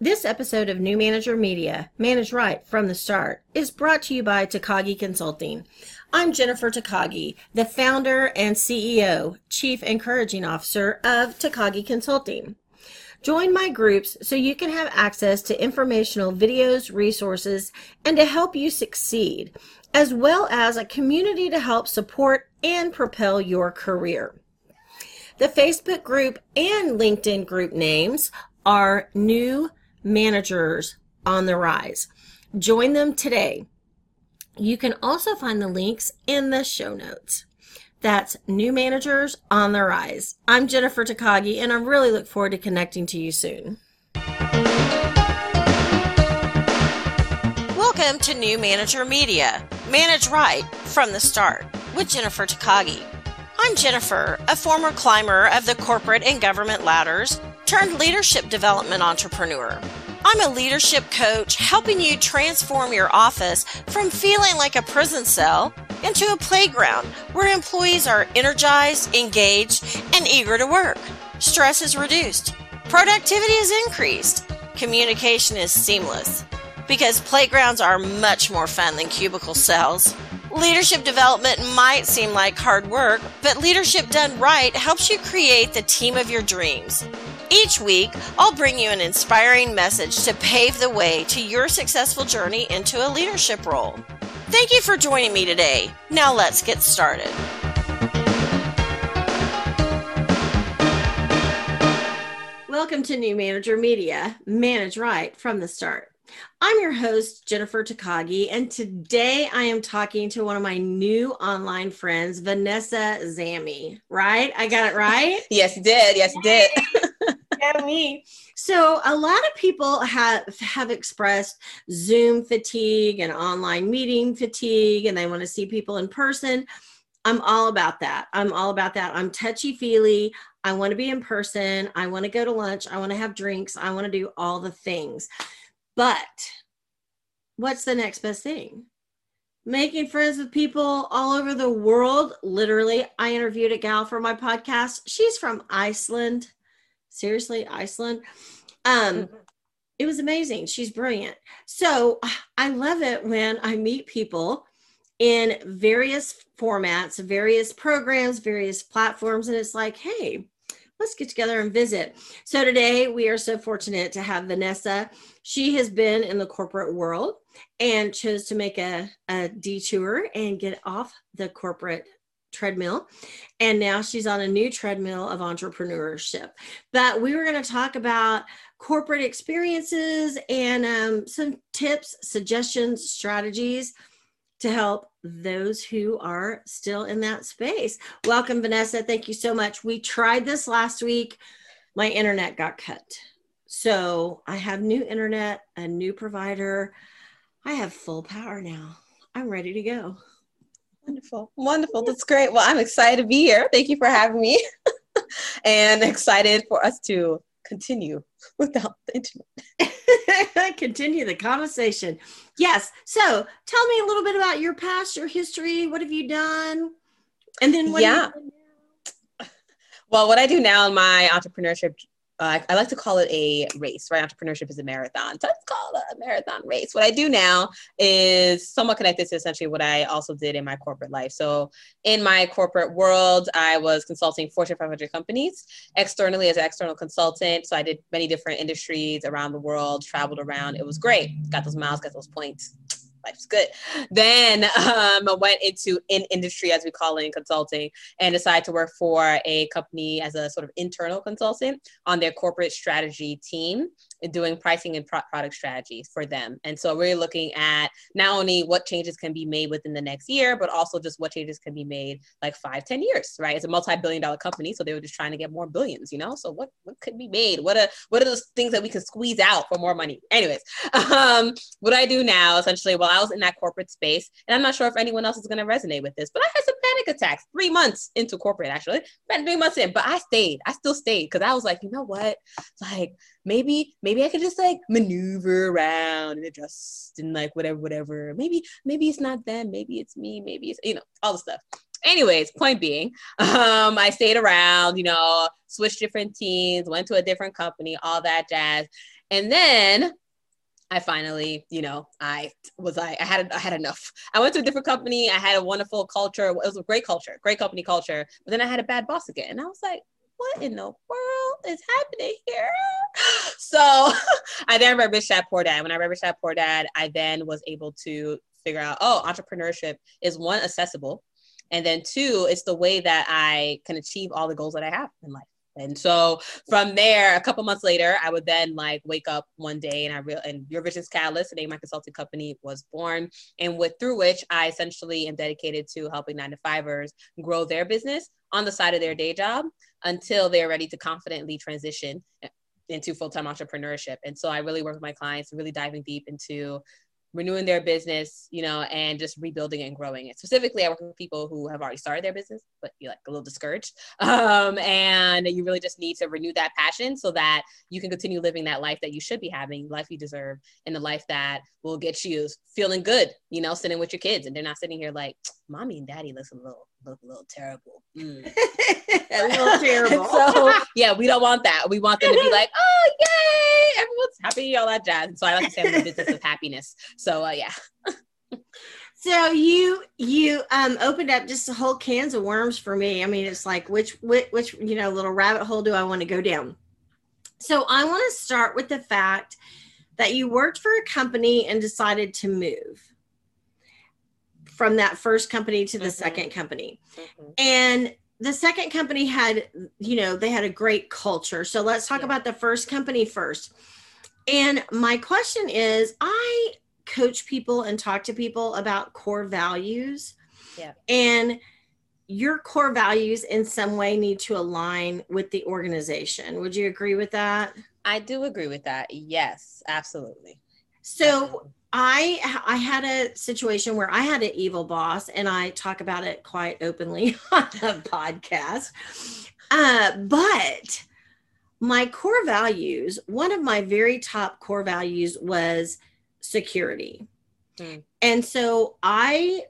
This episode of New Manager Media, Manage Right from the Start, is brought to you by Takagi Consulting. I'm Jennifer Takagi, the founder and CEO, Chief Encouraging Officer of Takagi Consulting. Join my groups so you can have access to informational videos, resources, and to help you succeed, as well as a community to help support and propel your career. The Facebook group and LinkedIn group names are New Managers on the Rise. Join them today. You can also find the links in the show notes. That's New Managers on the Rise. I'm Jennifer Takagi, and I really look forward to connecting to you soon. Welcome to New Manager Media. Manage right from the start with Jennifer Takagi. I'm Jennifer, a former climber of the corporate and government ladders turned leadership development entrepreneur. I'm a leadership coach helping you transform your office from feeling like a prison cell into a playground where employees are energized, engaged, and eager to work. Stress is reduced, productivity is increased, communication is seamless because playgrounds are much more fun than cubicle cells. Leadership development might seem like hard work, but leadership done right helps you create the team of your dreams. Each week, I'll bring you an inspiring message to pave the way to your successful journey into a leadership role. Thank you for joining me today. Now let's get started. Welcome to New Manager Media. Manage right from the start. I'm your host, Jennifer Takagi, and today I am talking to one of my new online friends, Vanessa Zami. Right? I got it right? yes, you did. Yes, you did. Yeah, me. So a lot of people have have expressed Zoom fatigue and online meeting fatigue, and they want to see people in person. I'm all about that. I'm all about that. I'm touchy feely. I want to be in person. I want to go to lunch. I want to have drinks. I want to do all the things. But what's the next best thing? Making friends with people all over the world. Literally, I interviewed a gal for my podcast. She's from Iceland. Seriously, Iceland. Um, mm-hmm. it was amazing. She's brilliant. So I love it when I meet people in various formats, various programs, various platforms, and it's like, hey, let's get together and visit. So today we are so fortunate to have Vanessa. She has been in the corporate world and chose to make a, a detour and get off the corporate treadmill. And now she's on a new treadmill of entrepreneurship. But we were going to talk about corporate experiences and um, some tips, suggestions, strategies to help those who are still in that space. Welcome, Vanessa. Thank you so much. We tried this last week. My internet got cut. So I have new internet, a new provider. I have full power now. I'm ready to go. Wonderful. Wonderful. That's great. Well, I'm excited to be here. Thank you for having me and excited for us to continue without the internet. continue the conversation. Yes. So tell me a little bit about your past, your history. What have you done? And then what yeah. Well, what I do now in my entrepreneurship uh, I like to call it a race, right? Entrepreneurship is a marathon. So let's call it a marathon race. What I do now is somewhat connected to essentially what I also did in my corporate life. So in my corporate world, I was consulting Fortune 500 companies externally as an external consultant. So I did many different industries around the world, traveled around. It was great. Got those miles, got those points life's good. Then um, I went into in industry, as we call it in consulting, and decided to work for a company as a sort of internal consultant on their corporate strategy team doing pricing and pro- product strategies for them. And so we're looking at not only what changes can be made within the next year, but also just what changes can be made like five, ten years, right? It's a multi-billion dollar company. So they were just trying to get more billions, you know? So what, what could be made? What are, what are those things that we can squeeze out for more money? Anyways, um, what I do now, essentially, while I was in that corporate space, and I'm not sure if anyone else is going to resonate with this, but I had some panic attacks three months into corporate, actually, three months in, but I stayed. I still stayed because I was like, you know what? Like, maybe maybe I could just like maneuver around and adjust and like whatever whatever. Maybe maybe it's not them. Maybe it's me. Maybe it's you know all the stuff. Anyways, point being, um, I stayed around. You know, switched different teams, went to a different company, all that jazz. And then I finally, you know, I was like, I had I had enough. I went to a different company. I had a wonderful culture. It was a great culture, great company culture. But then I had a bad boss again, and I was like, what in the world is happening here? So I then Rich Dad Poor Dad. When I Rich Dad Poor Dad, I then was able to figure out, oh, entrepreneurship is one accessible, and then two, it's the way that I can achieve all the goals that I have in life. And so from there, a couple months later, I would then like wake up one day and I real and Your Vision's Catalyst, the name of my consulting company, was born. And with through which I essentially am dedicated to helping nine to fivers grow their business on the side of their day job until they're ready to confidently transition into full-time entrepreneurship. And so I really work with my clients, really diving deep into renewing their business, you know, and just rebuilding and growing it. Specifically, I work with people who have already started their business, but you're like a little discouraged. Um, and you really just need to renew that passion so that you can continue living that life that you should be having, life you deserve, and the life that will get you feeling good, you know, sitting with your kids. And they're not sitting here like, mommy and daddy looks a little look a little terrible. Mm. a little terrible. so yeah, we don't want that. We want them to be like, oh yay, everyone's happy, all that jazz. And so I like to say I'm the business of happiness. So uh, yeah. so you you um opened up just a whole cans of worms for me. I mean, it's like which which, which you know little rabbit hole do I want to go down? So I want to start with the fact that you worked for a company and decided to move from that first company to the mm-hmm. second company. Mm-hmm. And the second company had, you know, they had a great culture. So let's talk yeah. about the first company first. And my question is I coach people and talk to people about core values. Yeah. And your core values in some way need to align with the organization. Would you agree with that? I do agree with that. Yes, absolutely. So. I I had a situation where I had an evil boss, and I talk about it quite openly on the podcast. Uh, but my core values, one of my very top core values was security. Mm. And so I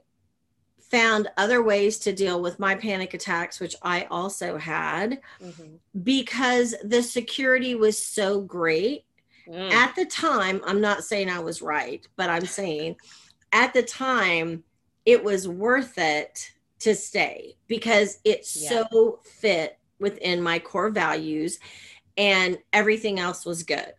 found other ways to deal with my panic attacks, which I also had, mm-hmm. because the security was so great Mm. At the time, I'm not saying I was right, but I'm saying at the time, it was worth it to stay because it yeah. so fit within my core values and everything else was good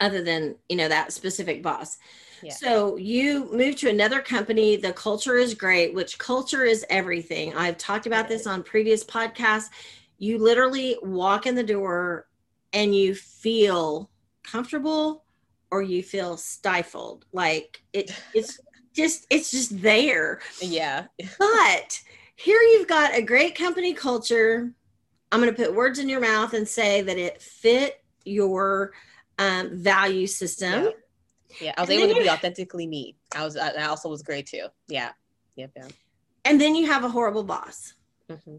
other than you know that specific boss yeah. so you move to another company the culture is great which culture is everything i've talked about this on previous podcasts you literally walk in the door and you feel comfortable or you feel stifled. Like it it's just it's just there. Yeah. But here you've got a great company culture. I'm going to put words in your mouth and say that it fit your um, value system. Yeah, yeah i was and able to be authentically me. I was i also was great too. Yeah. Yeah, yeah. and then you have a horrible boss. Mm-hmm.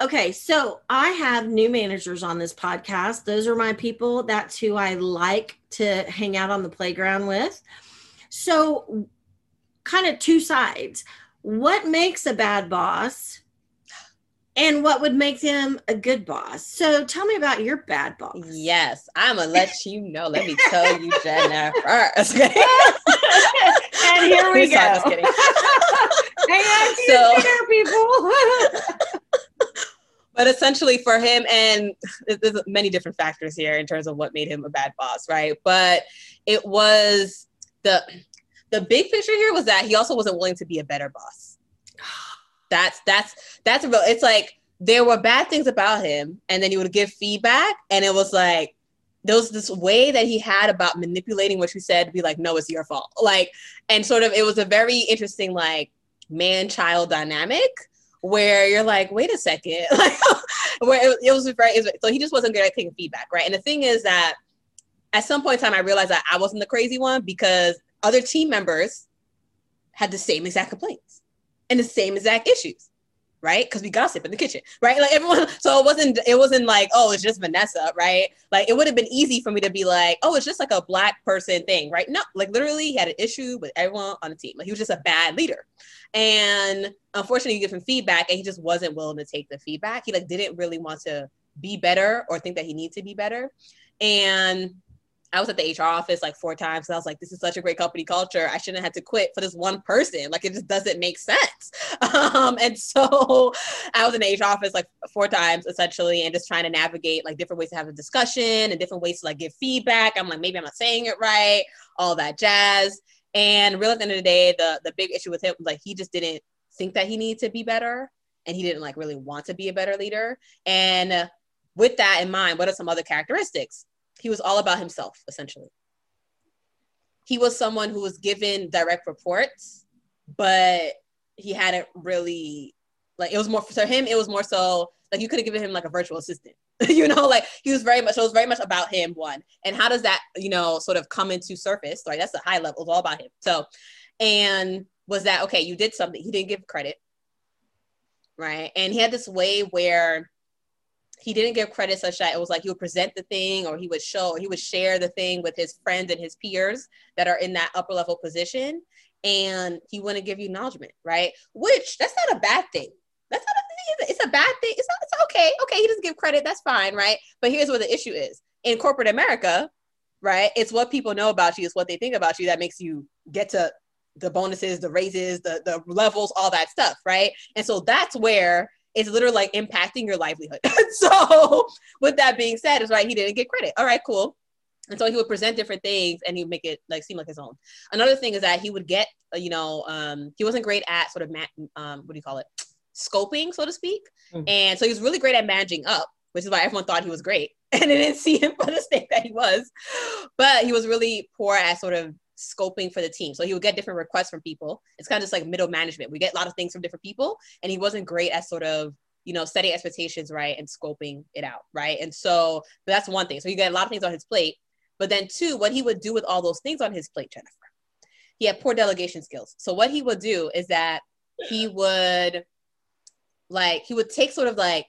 Okay, so I have new managers on this podcast. Those are my people. That's who I like to hang out on the playground with. So, kind of two sides. What makes a bad boss? And what would make them a good boss? So tell me about your bad boss. Yes, I'm gonna let you know. Let me tell you, Jennifer. And here we go. Just kidding. hey, so, people but essentially for him and there's many different factors here in terms of what made him a bad boss right? But it was the the big picture here was that he also wasn't willing to be a better boss. That's that's that's real it's like there were bad things about him and then he would give feedback and it was like there was this way that he had about manipulating what you said to be like no it's your fault. Like and sort of it was a very interesting like man child dynamic where you're like, wait a second, like where it, it was very so he just wasn't good at taking feedback, right? And the thing is that at some point in time, I realized that I wasn't the crazy one because other team members had the same exact complaints and the same exact issues right? Because we gossip in the kitchen, right? Like everyone. So it wasn't. It wasn't like, oh, it's just Vanessa, right? Like it would have been easy for me to be like, oh, it's just like a black person thing, right? No, like literally, he had an issue with everyone on the team. Like he was just a bad leader, and unfortunately, you give him feedback, and he just wasn't willing to take the feedback. He like didn't really want to be better or think that he needed to be better. And I was at the HR office like four times. I was like, this is such a great company culture. I shouldn't have to quit for this one person. Like it just doesn't make sense. Um, and so I was in the HR office like four times essentially and just trying to navigate like different ways to have a discussion and different ways to like give feedback. I'm like, maybe I'm not saying it right, all that jazz. And really at the end of the day, the the big issue with him was like he just didn't think that he needed to be better and he didn't like really want to be a better leader. And with that in mind, what are some other characteristics? He was all about himself essentially. He was someone who was given direct reports but he hadn't really like it was more for him it was more so like you could have given him like a virtual assistant you know? Like he was very much so it was very much about him one. And how does that you know sort of come into surface? Right that's the high level it's all about him. So and was that okay you did something he didn't give credit right? And he had this way where he didn't give credit such that it was like he would present the thing or he would show or he would share the thing with his friends and his peers that are in that upper level position. And he wouldn't give you acknowledgement right? Which that's not a bad thing. That's not a, thing, it's a bad thing. It's not it's okay. Okay he doesn't give credit. That's fine right? But here's where the issue is. In corporate america right it's what people know about you. It's what they think about you that makes you get to the bonuses the raises the the levels all that stuff right? And so that's where it's literally like impacting your livelihood. so, with that being said, it's right, he didn't get credit. All right, cool. And so he would present different things and he would make it like seem like his own. Another thing is that he would get, uh, you know, um, he wasn't great at sort of, ma- um, what do you call it? Scoping, so to speak. Mm-hmm. And so he was really great at managing up, which is why everyone thought he was great. And they didn't see him for the state that he was. But he was really poor at sort of scoping for the team. So he would get different requests from people. It's kind of just like middle management. We get a lot of things from different people, and he wasn't great at sort of you know setting expectations right and scoping it out right. And so that's one thing. So he got a lot of things on his plate. But then two, what he would do with all those things on his plate, Jennifer, he had poor delegation skills. So what he would do is that he would like he would take sort of like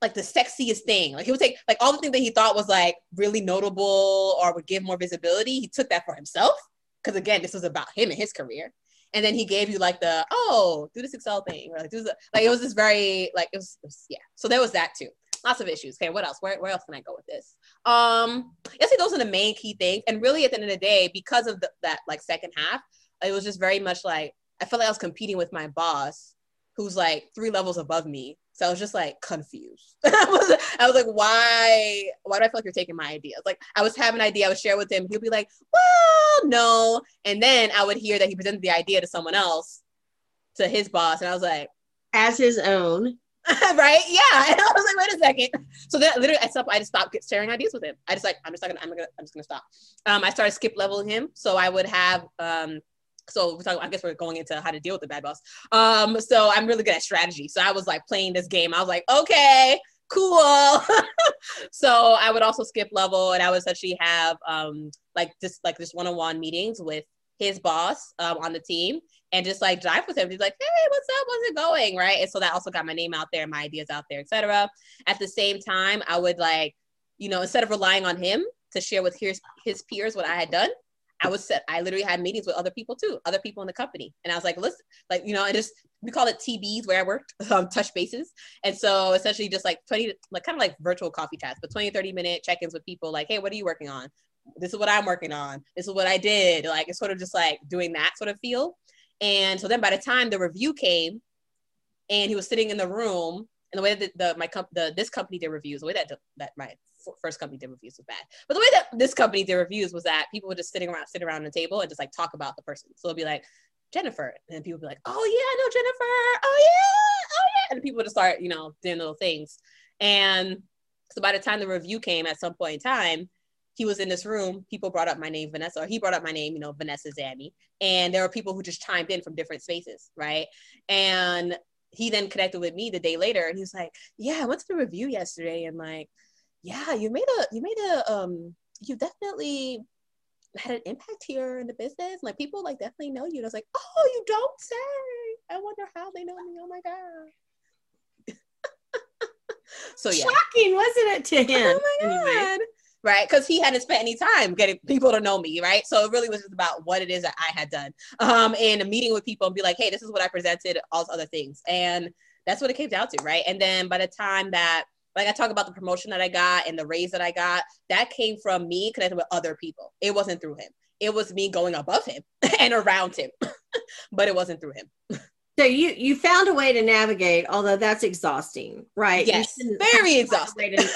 like the sexiest thing. Like he would take like all the things that he thought was like really notable or would give more visibility. He took that for himself because again, this was about him and his career. And then he gave you like the oh, do this Excel thing, or like do this, like it was this very like it was, it was, yeah. So there was that too. Lots of issues. Okay, what else? Where, where else can I go with this? Um, I say those are the main key things. And really, at the end of the day, because of the, that like second half, it was just very much like I felt like I was competing with my boss, who's like three levels above me, so I was just like confused. I was I was like, why why do I feel like you're taking my ideas? Like I was having an idea, I would share with him. He'll be like, well, no. And then I would hear that he presented the idea to someone else, to his boss, and I was like, as his own. right? Yeah. And I was like, wait a second. So then literally I stopped, I just stopped sharing ideas with him. I just like, I'm just not gonna, I'm gonna, I'm just gonna stop. Um, I started skip leveling him. So I would have um so we're talking, I guess we're going into how to deal with the bad boss. Um, so I'm really good at strategy. So I was like playing this game. I was like, okay, cool. so I would also skip level and I would essentially have um like just like this one-on-one meetings with his boss um, on the team and just like drive with him. He's like, hey, what's up? What's it going? Right. And so that also got my name out there, my ideas out there, etc. At the same time, I would like, you know, instead of relying on him to share with his his peers what I had done, I was set, I literally had meetings with other people too, other people in the company. And I was like, listen, like, you know, and just, we call it TBs where I worked, um, touch bases. And so essentially just like 20, like kind of like virtual coffee chats, but 20, 30 minute check-ins with people like, hey, what are you working on? This is what I'm working on. This is what I did. Like, it's sort of just like doing that sort of feel. And so then by the time the review came and he was sitting in the room and the way that the, my comp, the, this company did reviews, the way that, that my first company did reviews was bad. But the way that this company did reviews was that people were just sitting around, sit around the table and just like talk about the person. So it'll be like Jennifer, and people would be like, "Oh yeah, I know Jennifer. Oh yeah, oh yeah," and people would just start, you know, doing little things. And so by the time the review came, at some point in time, he was in this room. People brought up my name, Vanessa, or he brought up my name, you know, Vanessa Zammy. And there were people who just chimed in from different spaces, right? And he then connected with me the day later, and he was like, "Yeah, I went to the review yesterday, and like." Yeah, you made a you made a um you definitely had an impact here in the business. Like people like definitely know you. And I was like, oh, you don't say. I wonder how they know me. Oh my god. so yeah, shocking, wasn't it to him? Oh my god. Anyway. Right, because he hadn't spent any time getting people to know me, right? So it really was just about what it is that I had done, um, and a meeting with people and be like, "Hey, this is what I presented," all those other things, and that's what it came down to, right? And then by the time that like I talk about the promotion that I got and the raise that I got, that came from me connecting with other people. It wasn't through him. It was me going above him and around him, but it wasn't through him. So you you found a way to navigate, although that's exhausting, right? Yes, very exhausting.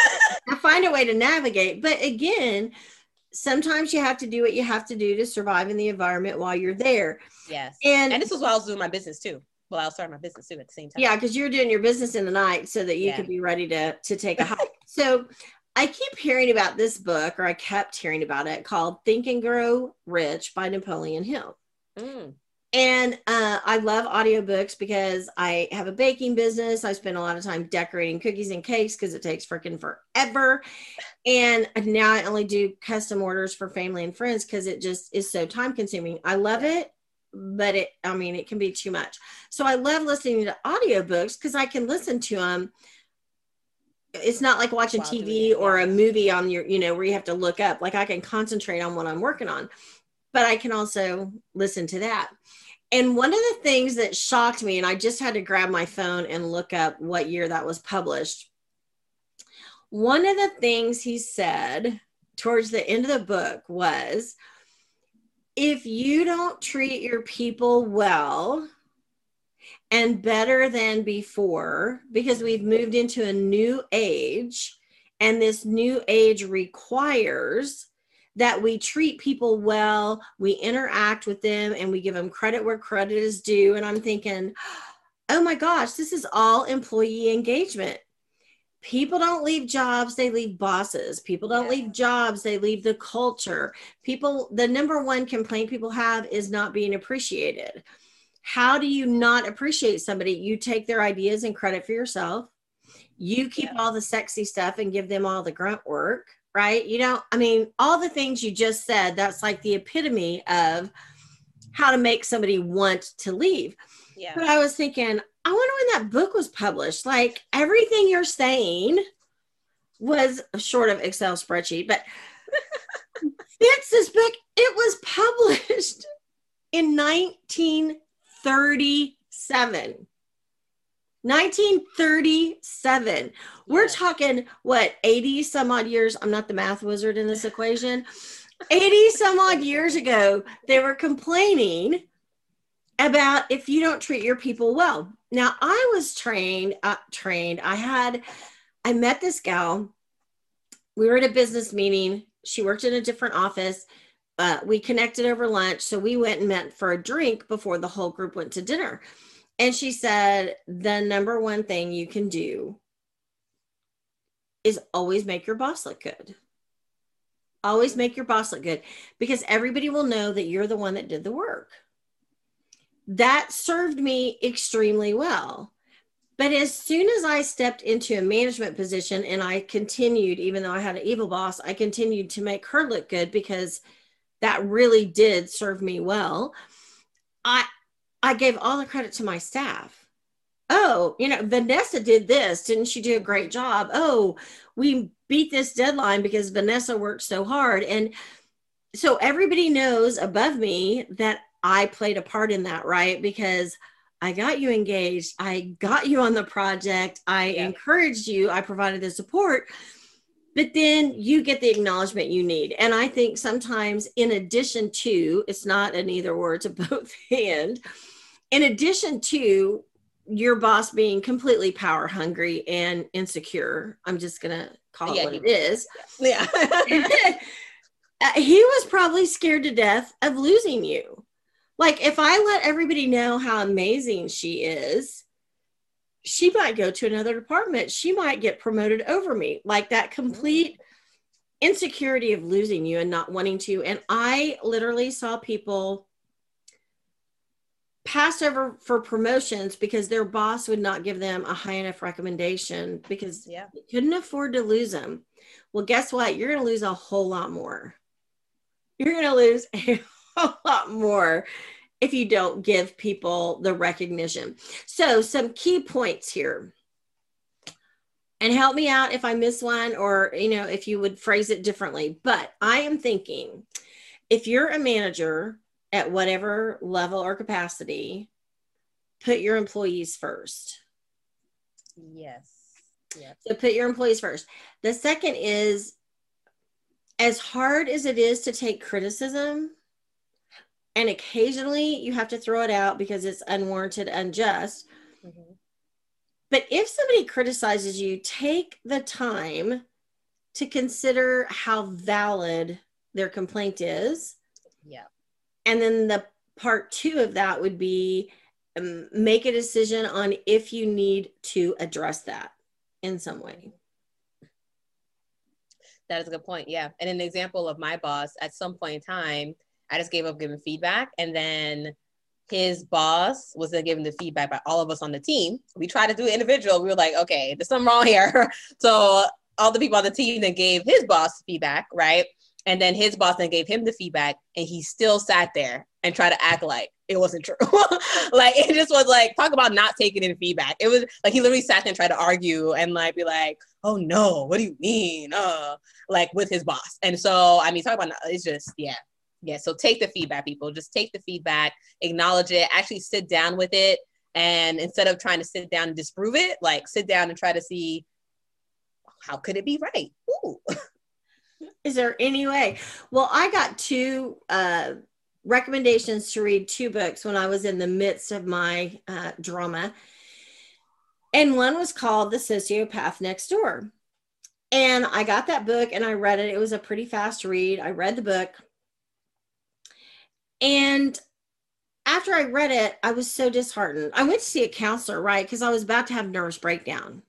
To, find a way to navigate, but again, sometimes you have to do what you have to do to survive in the environment while you're there. Yes, and and this was while I was doing my business too. Well, I was starting my business too at the same time. Yeah, because you're doing your business in the night so that you yeah. could be ready to to take a hike. so I keep hearing about this book, or I kept hearing about it, called Think and Grow Rich by Napoleon Hill. Mm. And uh, I love audiobooks because I have a baking business. I spend a lot of time decorating cookies and cakes because it takes freaking forever. And now I only do custom orders for family and friends because it just is so time consuming. I love it, but it, I mean, it can be too much. So I love listening to audiobooks because I can listen to them it's not like watching TV or a movie on your, you know, where you have to look up. Like I can concentrate on what I'm working on, but I can also listen to that. And one of the things that shocked me, and I just had to grab my phone and look up what year that was published. One of the things he said towards the end of the book was if you don't treat your people well and better than before, because we've moved into a new age, and this new age requires that we treat people well, we interact with them, and we give them credit where credit is due. And I'm thinking, oh my gosh, this is all employee engagement. People don't leave jobs, they leave bosses. People don't leave jobs, they leave the culture. People, the number one complaint people have is not being appreciated. How do you not appreciate somebody? You take their ideas and credit for yourself. You keep yeah. all the sexy stuff and give them all the grunt work right? You know, I mean, all the things you just said, that's like the epitome of how to make somebody want to leave. Yeah. But I was thinking, I wonder when that book was published. Like everything you're saying was short of Excel spreadsheet, but it's this book. It was published in 1937. 1937. We're talking what 80 some odd years. I'm not the math wizard in this equation. 80 some odd years ago, they were complaining about if you don't treat your people well. Now, I was trained, uh, trained. I had, I met this gal. We were at a business meeting. She worked in a different office. Uh, we connected over lunch. So we went and met for a drink before the whole group went to dinner. And she said, the number one thing you can do is always make your boss look good. Always make your boss look good because everybody will know that you're the one that did the work. That served me extremely well. But as soon as I stepped into a management position and I continued, even though I had an evil boss, I continued to make her look good because that really did serve me well. I I gave all the credit to my staff. Oh, you know, Vanessa did this. Didn't she do a great job? Oh, we beat this deadline because Vanessa worked so hard. And so everybody knows above me that I played a part in that, right? Because I got you engaged, I got you on the project, I yeah. encouraged you, I provided the support but then you get the acknowledgement you need. And I think sometimes, in addition to, it's not an either or, it's a both and. In addition to your boss being completely power hungry and insecure, I'm just going to call it yeah, what it is. Yeah. Uh, he was probably scared to death of losing you. Like, if I let everybody know how amazing she is, she might go to another department. She might get promoted over me. Like that complete insecurity of losing you and not wanting to. And I literally saw people pass over for promotions because their boss would not give them a high enough recommendation because yeah. they couldn't afford to lose them. Well, guess what? You're going to lose a whole lot more. You're going to lose a whole lot more if you don't give people the recognition. So, some key points here. And help me out if I miss one or, you know, if you would phrase it differently. But I am thinking if you're a manager at whatever level or capacity, put your employees first. Yes. Yeah. So put your employees first. The second is as hard as it is to take criticism, and occasionally you have to throw it out because it's unwarranted, unjust. Mm-hmm. But if somebody criticizes you, take the time to consider how valid their complaint is. Yeah. And then the part two of that would be um, make a decision on if you need to address that in some way. That is a good point. Yeah. And an example of my boss at some point in time, I just gave up giving feedback. And then his boss was then giving the feedback by all of us on the team. We tried to do it individual. We were like, okay, there's something wrong here. so all the people on the team then gave his boss feedback, right? And then his boss then gave him the feedback, and he still sat there and tried to act like it wasn't true. like it just was like talk about not taking in feedback. It was like he literally sat there and tried to argue and like be like, "Oh no, what do you mean?" Uh, like with his boss. And so I mean, talk about it's just yeah, yeah. So take the feedback, people. Just take the feedback, acknowledge it, actually sit down with it, and instead of trying to sit down and disprove it, like sit down and try to see how could it be right. Ooh. Is there any way? Well, I got two uh, recommendations to read two books when I was in the midst of my uh, drama. And one was called The Sociopath Next Door. And I got that book and I read it. It was a pretty fast read. I read the book. And after I read it, I was so disheartened. I went to see a counselor, right? Because I was about to have nervous breakdown.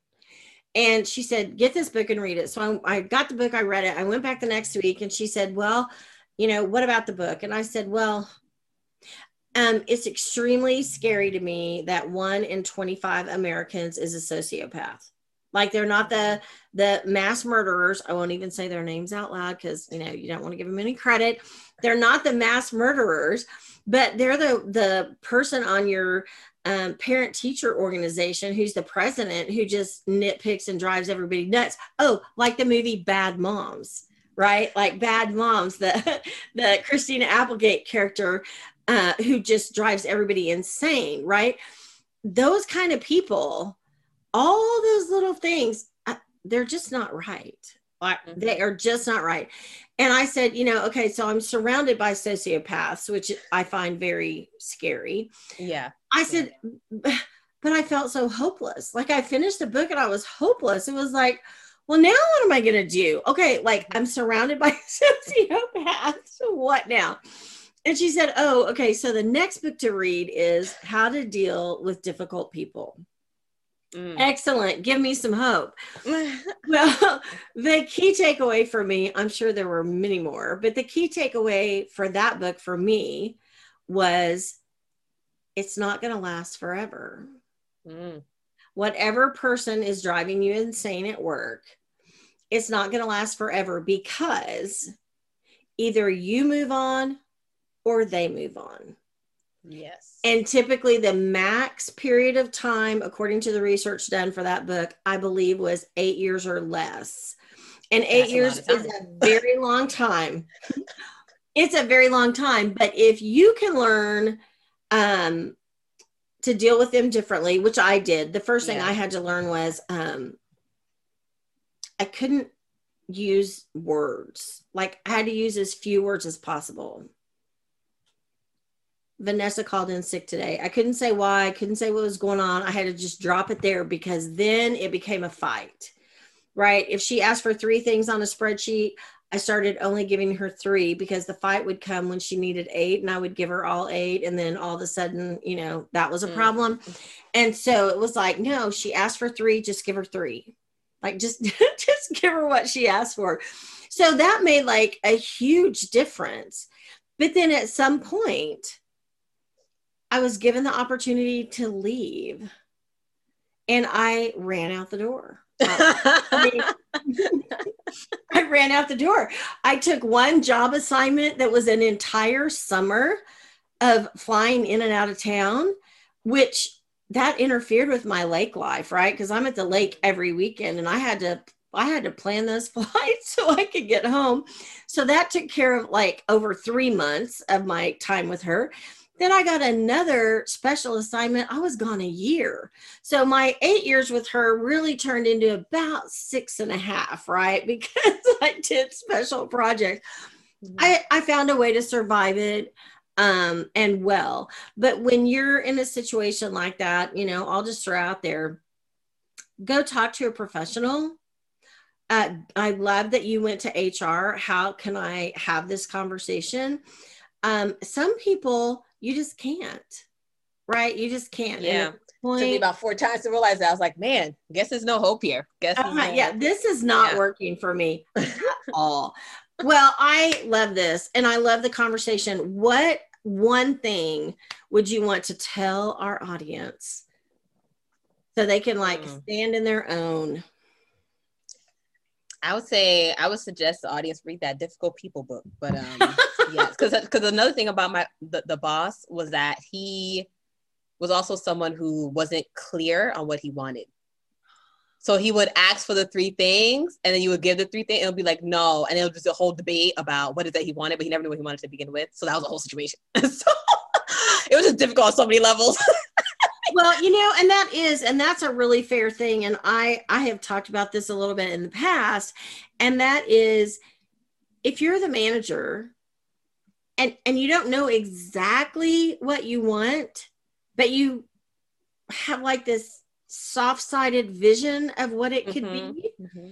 And she said, Get this book and read it. So I, I got the book, I read it. I went back the next week and she said, Well, you know, what about the book? And I said, Well, um, it's extremely scary to me that one in 25 Americans is a sociopath. Like they're not the the mass murderers. I won't even say their names out loud because you know you don't want to give them any credit. They're not the mass murderers, but they're the the person on your um, parent teacher organization who's the president who just nitpicks and drives everybody nuts. Oh, like the movie Bad Moms, right? Like Bad Moms, the the Christina Applegate character uh, who just drives everybody insane, right? Those kind of people, all those little things, uh, they're just not right. They are just not right. And I said, you know, okay, so I'm surrounded by sociopaths, which I find very scary. Yeah. I said, yeah. but I felt so hopeless. Like I finished the book and I was hopeless. It was like, well, now what am I going to do? Okay, like I'm surrounded by sociopaths. What now? And she said, oh, okay, so the next book to read is How to Deal with Difficult People. Mm. Excellent. Give me some hope. well, the key takeaway for me, I'm sure there were many more, but the key takeaway for that book for me was it's not going to last forever. Mm. Whatever person is driving you insane at work, it's not going to last forever because either you move on or they move on. Yes. And typically, the max period of time, according to the research done for that book, I believe was eight years or less. And eight That's years is a very long time. it's a very long time. But if you can learn um, to deal with them differently, which I did, the first thing yeah. I had to learn was um, I couldn't use words. Like I had to use as few words as possible. Vanessa called in sick today. I couldn't say why, I couldn't say what was going on. I had to just drop it there because then it became a fight, right? If she asked for three things on a spreadsheet, I started only giving her three because the fight would come when she needed eight and I would give her all eight. And then all of a sudden, you know, that was a mm. problem. And so it was like, no, she asked for three, just give her three. Like just, just give her what she asked for. So that made like a huge difference. But then at some point, I was given the opportunity to leave and I ran out the door. I, I ran out the door. I took one job assignment that was an entire summer of flying in and out of town, which that interfered with my lake life, right? Because I'm at the lake every weekend and I had to I had to plan those flights so I could get home. So that took care of like over three months of my time with her. Then I got another special assignment. I was gone a year. So my eight years with her really turned into about six and a half, right? Because I did special projects. Mm-hmm. I, I found a way to survive it um, and well. But when you're in a situation like that, you know, I'll just throw out there go talk to a professional. Uh, I love that you went to HR. How can I have this conversation? Um, some people you just can't, right? You just can't. Yeah. Point, took me about four times to realize that I was like, man, guess there's no hope here. Guess uh, no yeah, this is not yeah. working for me at all. Well, I love this and I love the conversation. What one thing would you want to tell our audience so they can like mm. stand in their own? I would say I would suggest the audience read that difficult people book, but um yes, because because another thing about my the, the boss was that he was also someone who wasn't clear on what he wanted. So he would ask for the three things, and then you would give the three things, and it'll be like no, and it'll just a whole debate about what is that he wanted, but he never knew what he wanted to begin with. So that was a whole situation. so it was just difficult on so many levels. well, you know, and that is, and that's a really fair thing. And I I have talked about this a little bit in the past, and that is if you're the manager and and you don't know exactly what you want but you have like this soft-sided vision of what it could mm-hmm. be mm-hmm.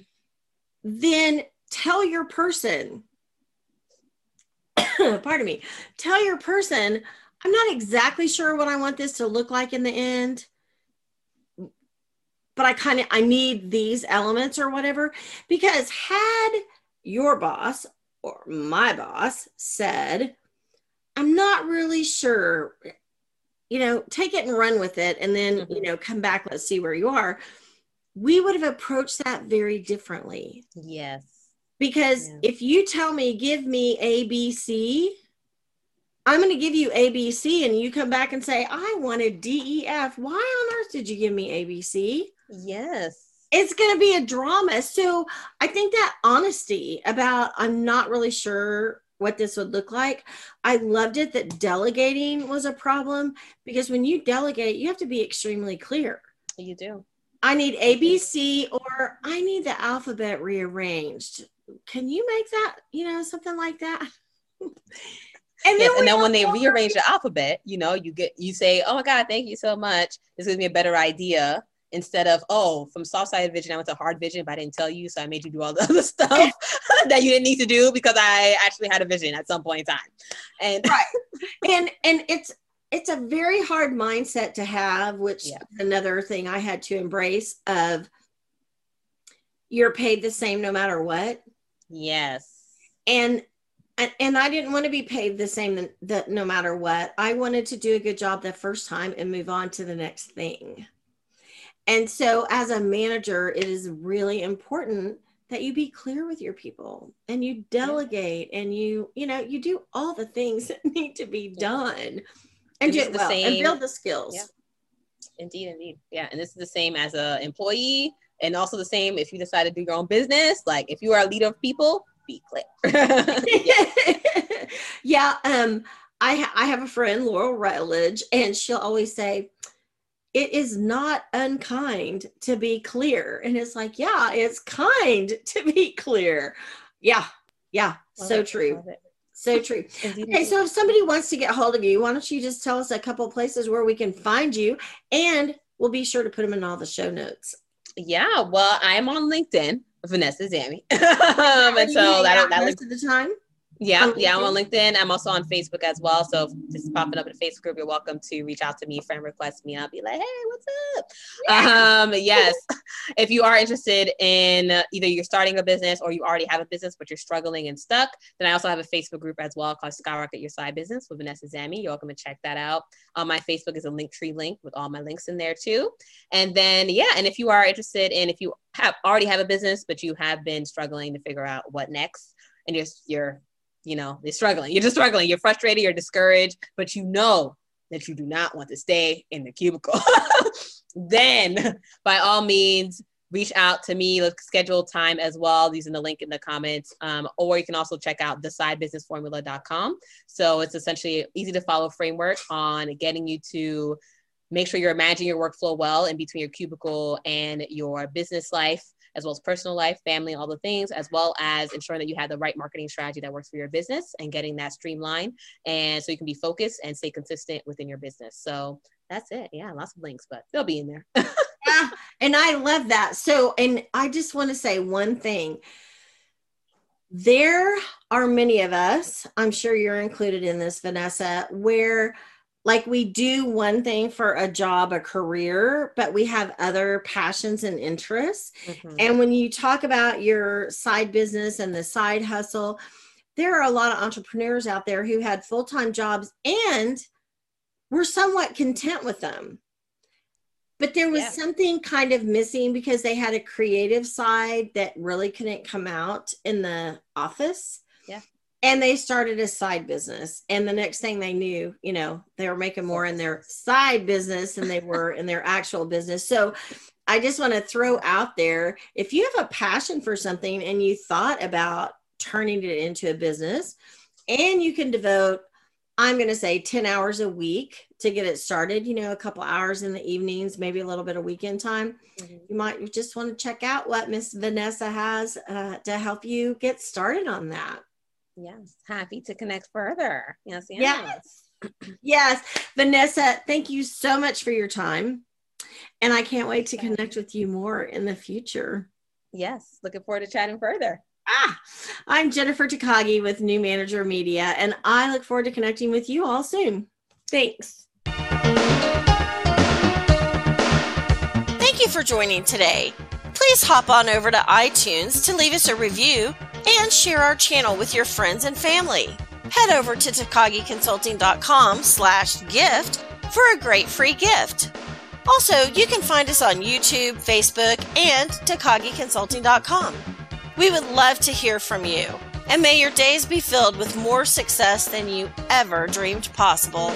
then tell your person pardon me tell your person i'm not exactly sure what i want this to look like in the end but i kind of i need these elements or whatever because had your boss or my boss said, I'm not really sure, you know, take it and run with it and then, mm-hmm. you know, come back, let's see where you are. We would have approached that very differently. Yes. Because yeah. if you tell me, give me ABC, I'm going to give you ABC, and you come back and say, I wanted DEF. Why on earth did you give me ABC? Yes it's going to be a drama. So I think that honesty about I'm not really sure what this would look like. I loved it that delegating was a problem because when you delegate, you have to be extremely clear. You do. I need ABC mm-hmm. or I need the alphabet rearranged. Can you make that, you know, something like that? and then, yes, and then when they rearrange the alphabet, you know, you get you say, "Oh my God, thank you so much. This gives me a better idea instead of oh from soft sided vision i went to hard vision but i didn't tell you so i made you do all the other stuff that you didn't need to do because i actually had a vision at some point in time and right and and it's it's a very hard mindset to have which yeah. another thing i had to embrace of you're paid the same no matter what yes and and I didn't want to be paid the same that no matter what. I wanted to do a good job the first time and move on to the next thing. And so, as a manager, it is really important that you be clear with your people and you delegate yeah. and you, you know, you do all the things that need to be done and do it well same, and build the skills. Yeah. Indeed, indeed. Yeah. And this is the same as a employee and also the same if you decide to do your own business. Like if you are a leader of people, be clear. yeah. Um, I, ha- I have a friend, Laurel Rutledge, and she'll always say, it is not unkind to be clear. And it's like, yeah, it's kind to be clear. Yeah, yeah, love so it, true. So true. Okay, so if somebody wants to get hold of you, why don't you just tell us a couple places where we can find you and we'll be sure to put them in all the show notes. Yeah, well, I'm on LinkedIn, Vanessa Zammy. um, and so that, that most of the time. Yeah, yeah, I'm on LinkedIn. I'm also on Facebook as well. So if this is popping up in the Facebook group, you're welcome to reach out to me, friend request me. I'll be like, hey, what's up? Yeah. Um, yes. if you are interested in either you're starting a business or you already have a business but you're struggling and stuck, then I also have a Facebook group as well called Skyrocket Your Side Business with Vanessa Zammy. You're welcome to check that out. Um, my Facebook is a Linktree link with all my links in there too. And then yeah, and if you are interested in if you have already have a business but you have been struggling to figure out what next and you're you're you know, you're struggling. You're just struggling. You're frustrated. You're discouraged, but you know that you do not want to stay in the cubicle. then, by all means, reach out to me. Let's schedule time as well using the link in the comments. Um, or you can also check out thesidebusinessformula.com. So it's essentially easy to follow framework on getting you to make sure you're managing your workflow well in between your cubicle and your business life as well as personal life, family, all the things, as well as ensuring that you have the right marketing strategy that works for your business and getting that streamlined. And so you can be focused and stay consistent within your business. So that's it. Yeah, lots of links, but they'll be in there. yeah, and I love that. So, and I just want to say one thing. There are many of us, I'm sure you're included in this, Vanessa, where like we do one thing for a job, a career, but we have other passions and interests. Mm-hmm. And when you talk about your side business and the side hustle, there are a lot of entrepreneurs out there who had full time jobs and were somewhat content with them. But there was yeah. something kind of missing because they had a creative side that really couldn't come out in the office and they started a side business. And the next thing they knew you know they were making more in their side business than they were in their actual business. So i just want to throw out there if you have a passion for something and you thought about turning it into a business and you can devote i'm going to say 10 hours a week to get it started you know a couple hours in the evenings maybe a little bit of weekend time mm-hmm. you might just want to check out what miss vanessa has uh, to help you get started on that Yes, happy to connect further. Yes, yes. Yes. yes. Vanessa, thank you so much for your time. And I can't wait to connect with you more in the future. Yes, looking forward to chatting further. Ah, I'm Jennifer Takagi with New Manager Media, and I look forward to connecting with you all soon. Thanks. Thank you for joining today. Please hop on over to iTunes to leave us a review and share our channel with your friends and family. Head over to takagiconsulting.com slash gift for a great free gift. Also, you can find us on YouTube, Facebook, and takagiconsulting.com. We would love to hear from you, and may your days be filled with more success than you ever dreamed possible.